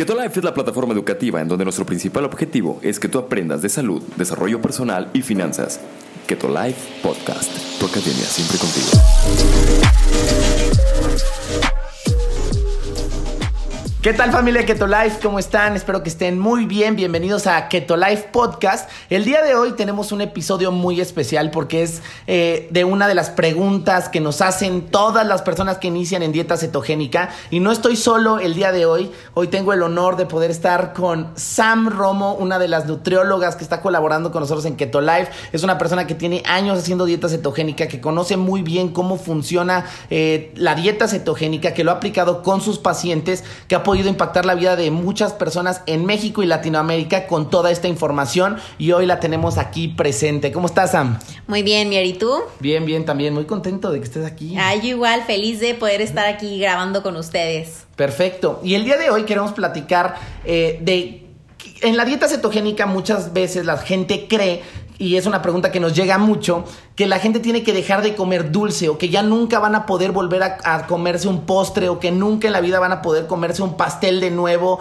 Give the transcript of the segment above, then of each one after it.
Keto Life es la plataforma educativa en donde nuestro principal objetivo es que tú aprendas de salud, desarrollo personal y finanzas. Keto Life Podcast, tu academia siempre contigo. ¿Qué tal familia Keto Life? ¿Cómo están? Espero que estén muy bien. Bienvenidos a Keto Life Podcast. El día de hoy tenemos un episodio muy especial porque es eh, de una de las preguntas que nos hacen todas las personas que inician en dieta cetogénica. Y no estoy solo el día de hoy. Hoy tengo el honor de poder estar con Sam Romo, una de las nutriólogas que está colaborando con nosotros en Keto Life. Es una persona que tiene años haciendo dieta cetogénica, que conoce muy bien cómo funciona eh, la dieta cetogénica, que lo ha aplicado con sus pacientes, que ha podido impactar la vida de muchas personas en México y Latinoamérica con toda esta información y hoy la tenemos aquí presente. ¿Cómo estás, Sam? Muy bien, Mier, ¿y tú? Bien, bien, también muy contento de que estés aquí. Ay, yo igual, feliz de poder estar aquí grabando con ustedes. Perfecto. Y el día de hoy queremos platicar eh, de... En la dieta cetogénica muchas veces la gente cree y es una pregunta que nos llega mucho, que la gente tiene que dejar de comer dulce o que ya nunca van a poder volver a, comerse un postre o que nunca en la vida van a poder comerse un pastel de nuevo.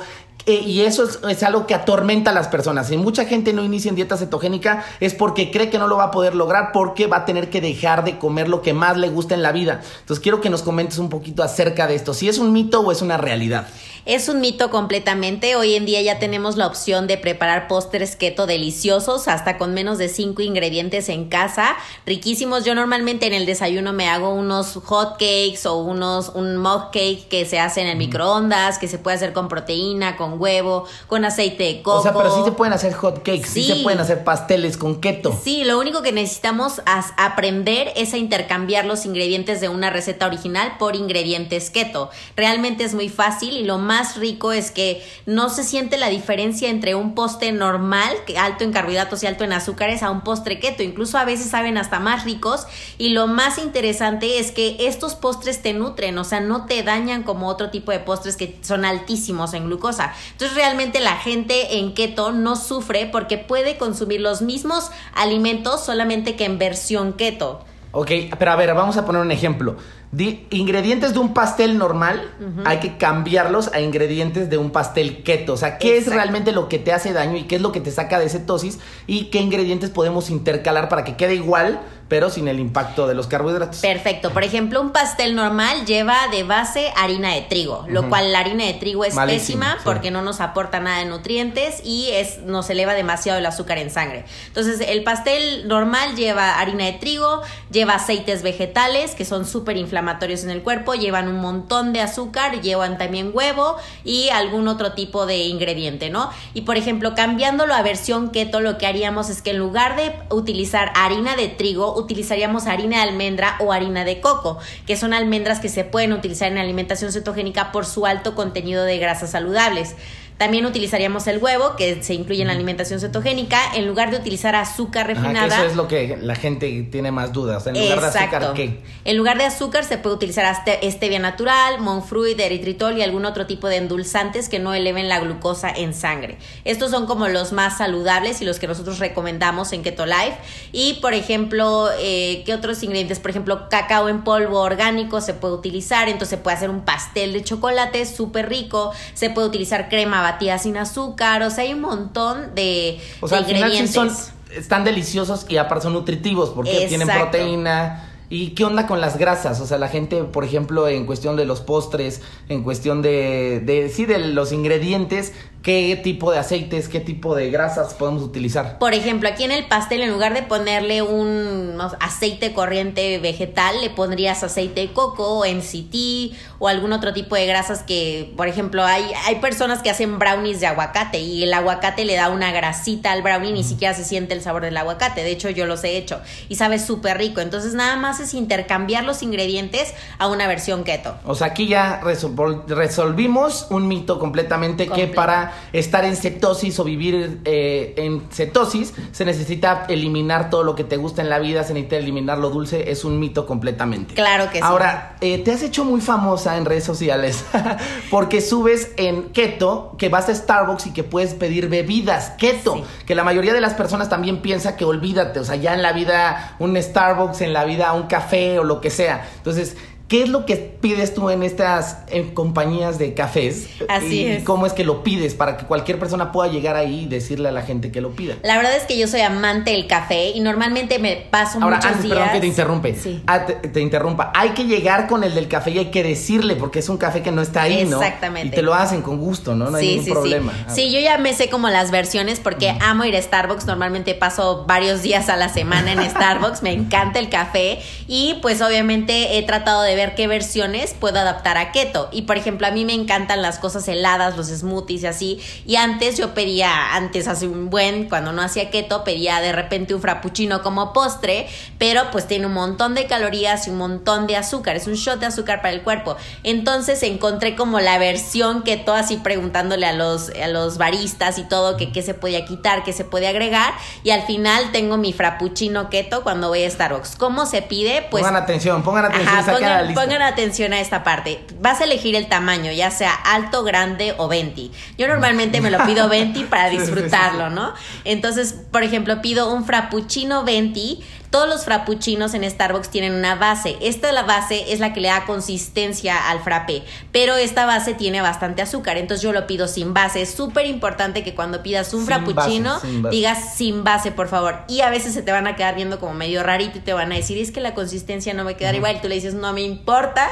Eh, y eso es, es, algo que atormenta a las personas. Si mucha gente no inicia en dieta cetogénica es porque cree que no lo va a poder lograr porque va a tener que dejar de comer lo que más le gusta en la vida. Entonces quiero que nos comentes un poquito acerca de esto, si es un mito o es una realidad. Es un mito completamente. Hoy en día ya tenemos la opción de preparar postres keto deliciosos, hasta con menos de 5 ingredientes en casa, riquísimos. Yo normalmente en el desayuno me hago unos hot cakes o unos un mug cake que se hace en el mm. microondas, que se puede hacer con proteína, con huevo, con aceite de coco. O sea, pero sí se pueden hacer hot cakes, sí, sí se pueden hacer pasteles con keto. Sí, lo único que necesitamos aprender es a intercambiar los ingredientes de una receta original por ingredientes keto. Realmente es muy fácil y lo más rico es que no se siente la diferencia entre un postre normal, alto en carbohidratos y alto en azúcares, a un postre keto. Incluso a veces saben hasta más ricos. Y lo más interesante es que estos postres te nutren, o sea, no te dañan como otro tipo de postres que son altísimos en glucosa. Entonces realmente la gente en keto no sufre porque puede consumir los mismos alimentos solamente que en versión keto. Ok, pero a ver, vamos a poner un ejemplo. Di ingredientes de un pastel normal, uh -huh. hay que cambiarlos a ingredientes de un pastel keto. O sea, ¿qué Exacto. es realmente lo que te hace daño y qué es lo que te saca de cetosis? Y qué ingredientes podemos intercalar para que quede igual, pero sin el impacto de los carbohidratos. Perfecto. Por ejemplo, un pastel normal lleva de base harina de trigo, lo uh -huh. cual la harina de trigo es Malísimo, pésima sí. porque no nos aporta nada de nutrientes y es, nos eleva demasiado el azúcar en sangre. Entonces, el pastel normal lleva harina de trigo, lleva aceites vegetales que son súper inflamatorios en el cuerpo, llevan un montón de azúcar, llevan también huevo y algún otro tipo de ingrediente, ¿no? Y por ejemplo, cambiándolo a versión keto, lo que haríamos es que en lugar de utilizar harina de trigo, utilizaríamos harina de almendra o harina de coco, que son almendras que se pueden utilizar en alimentación cetogénica por su alto contenido de grasas saludables. También utilizaríamos el huevo, que se incluye en la alimentación cetogénica, en lugar de utilizar azúcar refinada. Ajá, eso es lo que la gente tiene más dudas. En lugar Exacto. de azúcar, ¿qué? En lugar de azúcar se puede utilizar stevia natural, monfruit, eritritol y algún otro tipo de endulzantes que no eleven la glucosa en sangre. Estos son como los más saludables y los que nosotros recomendamos en Keto Life. Y, por ejemplo, eh, ¿qué otros ingredientes? Por ejemplo, cacao en polvo orgánico se puede utilizar, entonces se puede hacer un pastel de chocolate súper rico, se puede utilizar crema sin azúcar, o sea, hay un montón de, o sea, de ingredientes. Sí son, están deliciosos y aparte son nutritivos porque Exacto. tienen proteína. ¿Y qué onda con las grasas? O sea, la gente, por ejemplo, en cuestión de los postres, en cuestión de, de sí, de los ingredientes, qué tipo de aceites, qué tipo de grasas podemos utilizar. Por ejemplo, aquí en el pastel, en lugar de ponerle un no, aceite corriente vegetal, le pondrías aceite de coco, MCT o algún otro tipo de grasas que, por ejemplo, hay, hay personas que hacen brownies de aguacate y el aguacate le da una grasita al brownie, ni siquiera se siente el sabor del aguacate. De hecho, yo los he hecho y sabe súper rico. Entonces, nada más es intercambiar los ingredientes a una versión keto. O sea, aquí ya resol resolvimos un mito completamente Comple que para estar en cetosis o vivir eh, en cetosis se necesita eliminar todo lo que te gusta en la vida, se necesita eliminar lo dulce, es un mito completamente. Claro que sí. Ahora, eh, te has hecho muy famosa en redes sociales porque subes en keto que vas a Starbucks y que puedes pedir bebidas keto, sí. que la mayoría de las personas también piensa que olvídate, o sea, ya en la vida un Starbucks, en la vida un café o lo que sea. Entonces, ¿Qué es lo que pides tú en estas compañías de cafés? Así ¿Y es. cómo es que lo pides para que cualquier persona pueda llegar ahí y decirle a la gente que lo pida? La verdad es que yo soy amante del café y normalmente me paso Ahora, muchos antes, días. perdón que te interrumpe. Sí. Ah, te, te interrumpa. Hay que llegar con el del café y hay que decirle, porque es un café que no está ahí, ¿no? Exactamente. Y te lo hacen con gusto, ¿no? No hay ningún problema. Ah, Sí. sí, yo ya me sé como las versiones porque amo ir a Starbucks. Normalmente paso varios días a la semana en Starbucks. me encanta el café y pues obviamente he tratado de ver qué versiones puedo adaptar a keto. Y por ejemplo, a mí me encantan las cosas heladas, los smoothies y así. Y antes yo pedía, antes hace un buen, cuando no hacía keto, pedía de repente un frappuccino como postre, pero pues tiene un montón de calorías y un montón de azúcar. Es un shot de azúcar para el cuerpo. Entonces encontré como la versión keto, así preguntándole a los, a los baristas y todo, que qué se podía quitar, qué se puede agregar. Y al final tengo mi frappuccino keto cuando voy a Starbucks. ¿Cómo se pide? Pues pongan atención, pongan atención, Ajá, pongan, lista. pongan atención a esta parte. Vas a elegir el tamaño, ya sea alto, grande o 20. Yo normalmente me lo pido 20 para disfrutarlo. ¿no? Entonces, por ejemplo, pido un frappuccino 20. Todos los frappuccinos en Starbucks tienen una base. Esta la base es la que le da consistencia al frappé, pero esta base tiene bastante azúcar, entonces yo lo pido sin base. Es súper importante que cuando pidas un Sin frappuccino base, sin base. digas sin base, por favor. Y a veces se te van a quedar viendo como medio rarito y te van a decir, es que la consistencia no me queda igual. Y tú le dices, no me importa.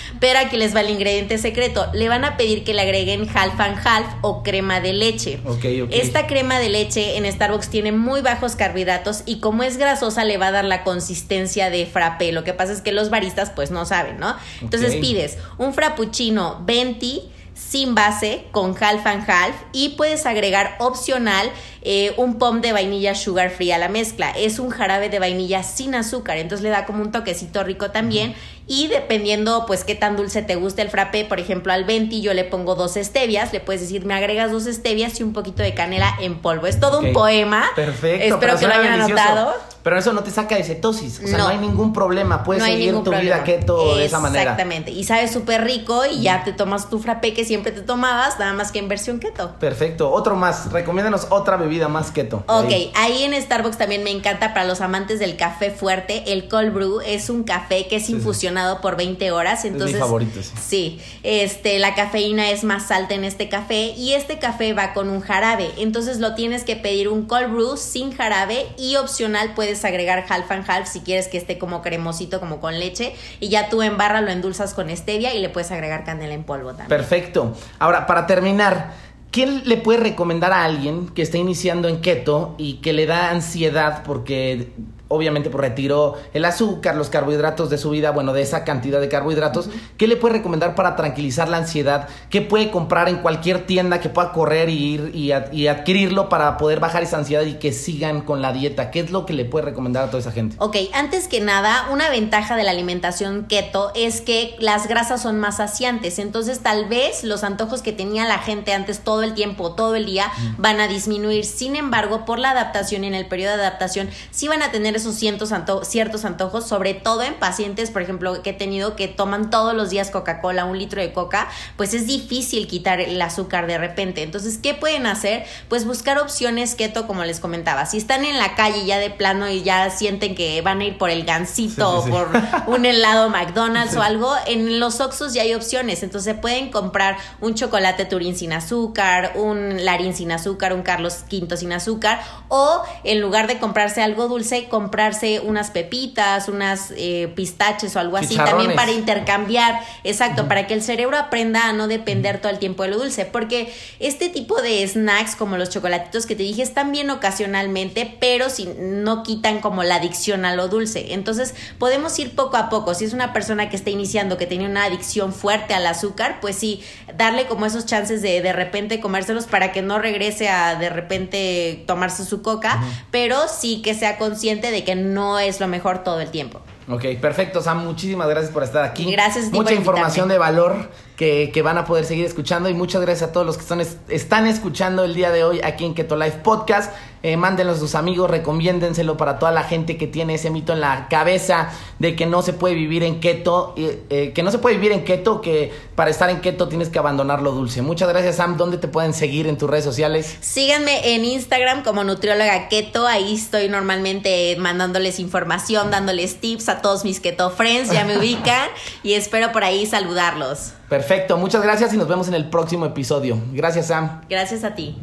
Pero aquí les va el ingrediente secreto. Le van a pedir que le agreguen half and half o crema de leche. Ok, ok. Esta crema de leche en Starbucks tiene muy bajos carbohidratos y como es grasosa le va a dar la consistencia de frappé. Lo que pasa es que los baristas pues no saben, ¿no? Entonces pides un frappuccino 20 sin base con half and half y puedes agregar opcional eh, un pom de vainilla sugar free a la mezcla. Es un jarabe de vainilla sin azúcar, entonces le da como un toquecito rico también. Y dependiendo, pues, qué tan dulce te guste el frappé, por ejemplo, al 20 yo le pongo dos stevias, le puedes decir, me agregas dos stevias y un poquito de canela en polvo. Es todo un poema. Perfecto. Espero pero que lo hayan delicioso. anotado. Pero eso no te saca de cetosis. O sea, no, No. hay ningún problema. Puedes no seguir tu problema. vida keto de esa manera. Exactamente. Y sabe súper rico y ya te tomas tu frappé que siempre te tomabas, nada más que en versión keto. Perfecto. Otro más. Recomiéndanos otra bebida más keto. Ok, Ahí. ahí en Starbucks también me encanta para los amantes del café fuerte. El cold brew es un café que es sí. infusionado por 20 horas. mi Entonces, favorito, sí. Sí, este, la cafeína es más alta en este café y este café va con un jarabe. Entonces lo tienes que pedir un cold brew sin jarabe y opcional puedes agregar half and half si quieres que esté como cremosito, como con leche. Y ya tú en barra lo endulzas con stevia y le puedes agregar canela en polvo también. Perfecto. Ahora, para terminar, ¿quién le puede recomendar a alguien que está iniciando en keto y que le da ansiedad porque obviamente pues, retiró el azúcar, los carbohidratos de su vida, bueno, de esa cantidad de carbohidratos? ¿Qué le puede recomendar para tranquilizar la ansiedad? ¿Qué puede comprar en cualquier tienda que pueda correr y ir y, ad- y adquirirlo para poder bajar esa ansiedad y que sigan con la dieta? ¿Qué es lo que le puede recomendar a toda esa gente? Ok, antes que nada, una ventaja de la alimentación keto es que las grasas son más saciantes, entonces tal vez los antojos que tenía la gente antes todo el tiempo, todo el día, van a disminuir. Sin embargo, por la adaptación y en el periodo de adaptación, sí van a tener esos cientos anto- ciertos antojos, sobre todo en pacientes, por ejemplo, que he tenido que toman todos los días Coca-Cola, un litro de coca, pues es difícil quitar el azúcar de repente. Entonces, ¿qué pueden hacer? Pues buscar opciones keto, como les comentaba. Si están en la calle ya de plano y ya sienten que van a ir por el gansito Sí, sí, sí. o por un helado McDonald's o algo, en los Oxxos ya hay opciones. Entonces pueden comprar un chocolate Turín sin azúcar, un Larín sin azúcar, un Carlos V sin azúcar, o en lugar de comprarse algo dulce, comprarse unas pepitas, unas eh, pistaches o algo así, también para intercambiar, exacto, para que el cerebro aprenda a no depender todo el tiempo de lo dulce, porque este tipo de snacks como los chocolatitos que te dije están bien ocasionalmente, pero si no quitan como la adicción a lo dulce. Entonces, podemos ir poco a poco. Si es una persona que está iniciando, que tiene una adicción fuerte al azúcar, pues sí, darle como esos chances de de repente comérselos para que no regrese a de repente tomarse su coca, pero sí que sea consciente de que no es lo mejor todo el tiempo. Ok, perfecto, Sam. Muchísimas gracias por estar aquí. Gracias Mucha información de valor que, que van a poder seguir escuchando. Y muchas gracias a todos los que son, están escuchando el día de hoy aquí en Keto Life Podcast. Eh, mándenlo a sus amigos, recomiéndenselo para toda la gente que tiene ese mito en la cabeza de que no se puede vivir en keto, eh, que no se puede vivir en keto, que para estar en keto tienes que abandonar lo dulce. Muchas gracias, Sam. ¿Dónde te pueden seguir en tus redes sociales? Síganme en Instagram como nutrióloga keto. Ahí estoy normalmente mandándoles información, dándoles tips a todos mis keto friends. Ya me ubican y espero por ahí saludarlos. Perfecto. Muchas gracias y nos vemos en el próximo episodio. Gracias, Sam. Gracias a ti.